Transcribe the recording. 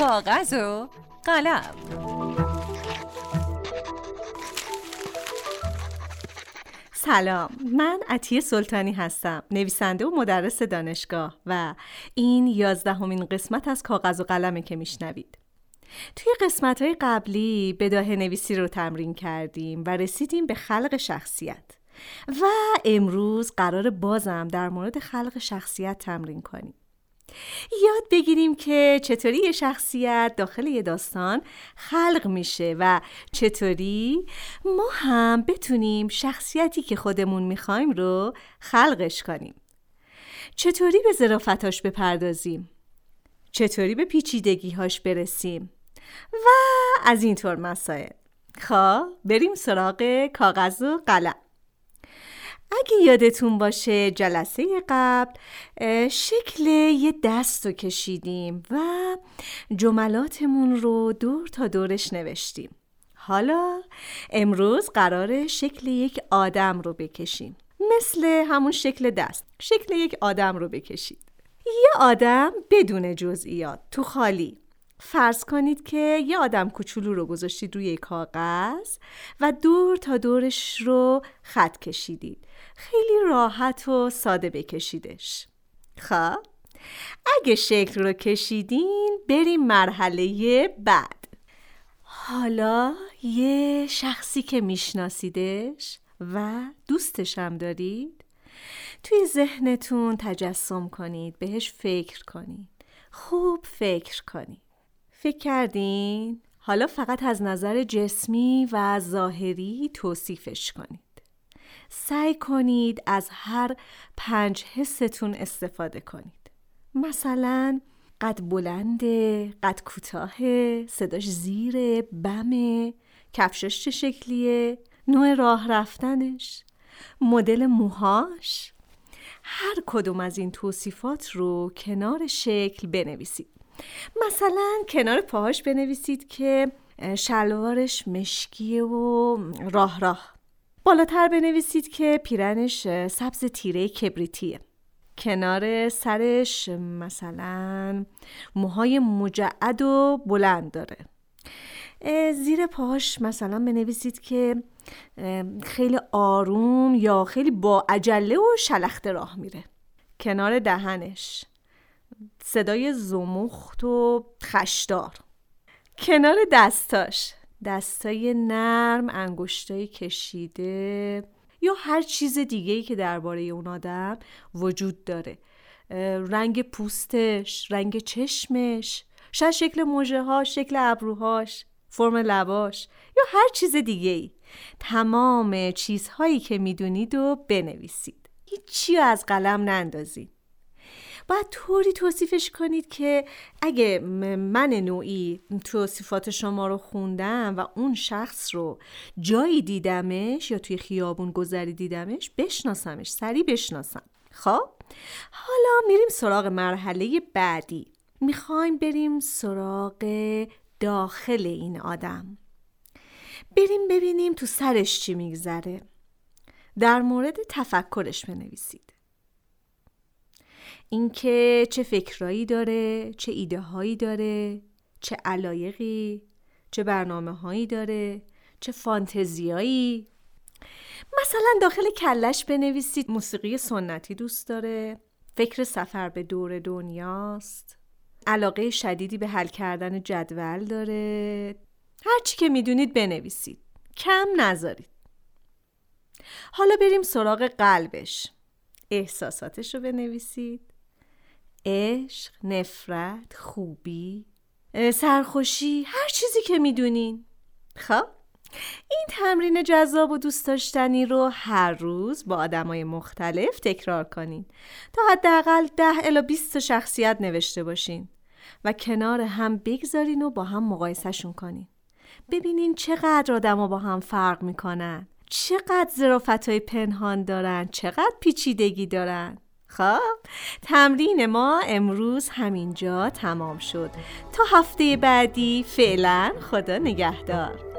کاغذ و قلم سلام. من عطیه سلطانی هستم نویسنده و مدرس دانشگاه و این یازدهمین قسمت از کاغذ و قلمه که میشنوید. توی قسمت های قبلی بداهه نویسی رو تمرین کردیم و رسیدیم به خلق شخصیت. و امروز قرار بازم در مورد خلق شخصیت تمرین کنیم. یاد بگیریم که چطوری شخصیت داخل یه داستان خلق میشه و چطوری ما هم بتونیم شخصیتی که خودمون می‌خوایم رو خلقش کنیم. چطوری به ظرافتاش بپردازیم؟ چطوری به پیچیدگیهاش برسیم؟ و از اینطور مسائل. خب بریم سراغ کاغذ و قلم. اگه یادتون باشه جلسه قبل شکل یه دست رو کشیدیم و جملاتمون رو دور تا دورش نوشتیم. حالا امروز قرار شکل یک آدم رو بکشیم. مثل همون شکل دست. شکل یک آدم رو بکشید. یه آدم بدون جزئیات تو خالی. فرض کنید که یه آدم کوچولو رو گذاشتید روی کاغذ و دور تا دورش رو خط کشیدید. خیلی راحت و ساده بکشیدش. خب اگه شکل رو کشیدین بریم مرحله بعد. حالا یه شخصی که میشناسیدش و دوستش هم دارید توی ذهنتون تجسم کنید بهش فکر کنید. خوب فکر کنید. فکر کردین؟ حالا فقط از نظر جسمی و ظاهری توصیفش کنید. سعی کنید از هر پنج حستون استفاده کنید. مثلا قد بلنده قد کوتاه صداش زیره بمه کفشش چه شکلیه نوع راه رفتنش مدل موهاش. هر کدوم از این توصیفات رو کنار شکل بنویسید. مثلا کنار پاهاش بنویسید که شلوارش مشکیه و راه راه. بالاتر بنویسید که پیرنش سبز تیره کبریتیه. کنار سرش مثلا موهای مجعد و بلند داره. زیر پاهاش مثلا بنویسید که خیلی آروم یا خیلی با عجله و شلخته راه میره. کنار دهنش. صدای زمخت و خشدار. کنار دستاش. دستای نرم انگشتای کشیده یا هر چیز دیگه ای که درباره اون آدم وجود داره. رنگ پوستش رنگ چشمش شاید شکل موجه ها شکل ابروهاش فرم لباش یا هر چیز دیگه ای تمام چیزهایی که می‌دونید و بنویسید. هیچی از قلم نندازید. باید طوری توصیفش کنید که اگه من نوعی توصیفات شما رو خوندم و اون شخص رو جایی دیدمش یا توی خیابون گذری دیدمش بشناسمش سریع بشناسم. خب؟ حالا میریم سراغ مرحله بعدی. می‌خوایم بریم سراغ داخل این آدم. بریم ببینیم تو سرش چی میگذره. در مورد تفکرش بنویسید. اینکه چه فکرایی داره چه ایده هایی داره چه علایقی چه برنامه هایی داره چه فانتزیایی. مثلا داخل کلش بنویسید. موسیقی سنتی دوست داره. فکر سفر به دور دنیاست. علاقه شدیدی به حل کردن جدول داره. هرچی که می‌دونید بنویسید. کم نذارید. حالا بریم سراغ قلبش. احساساتش رو بنویسید. عشق، نفرت، خوبی، سرخوشی هر چیزی که می‌دونین. خب. این تمرین جذاب و دوست داشتنی رو هر روز با آدمای مختلف تکرار کنین تا حداقل ده الا 20 شخصیت نوشته باشین و کنار هم بگذارین و با هم مقایسهشون کنین. ببینین چقدر آدما با هم فرق می‌کنن چقدر ظرافت های پنهان دارن چقدر پیچیدگی دارن. خب تمرین ما امروز همینجا تمام شد. تا هفته بعدی فعلا خدا نگهدار.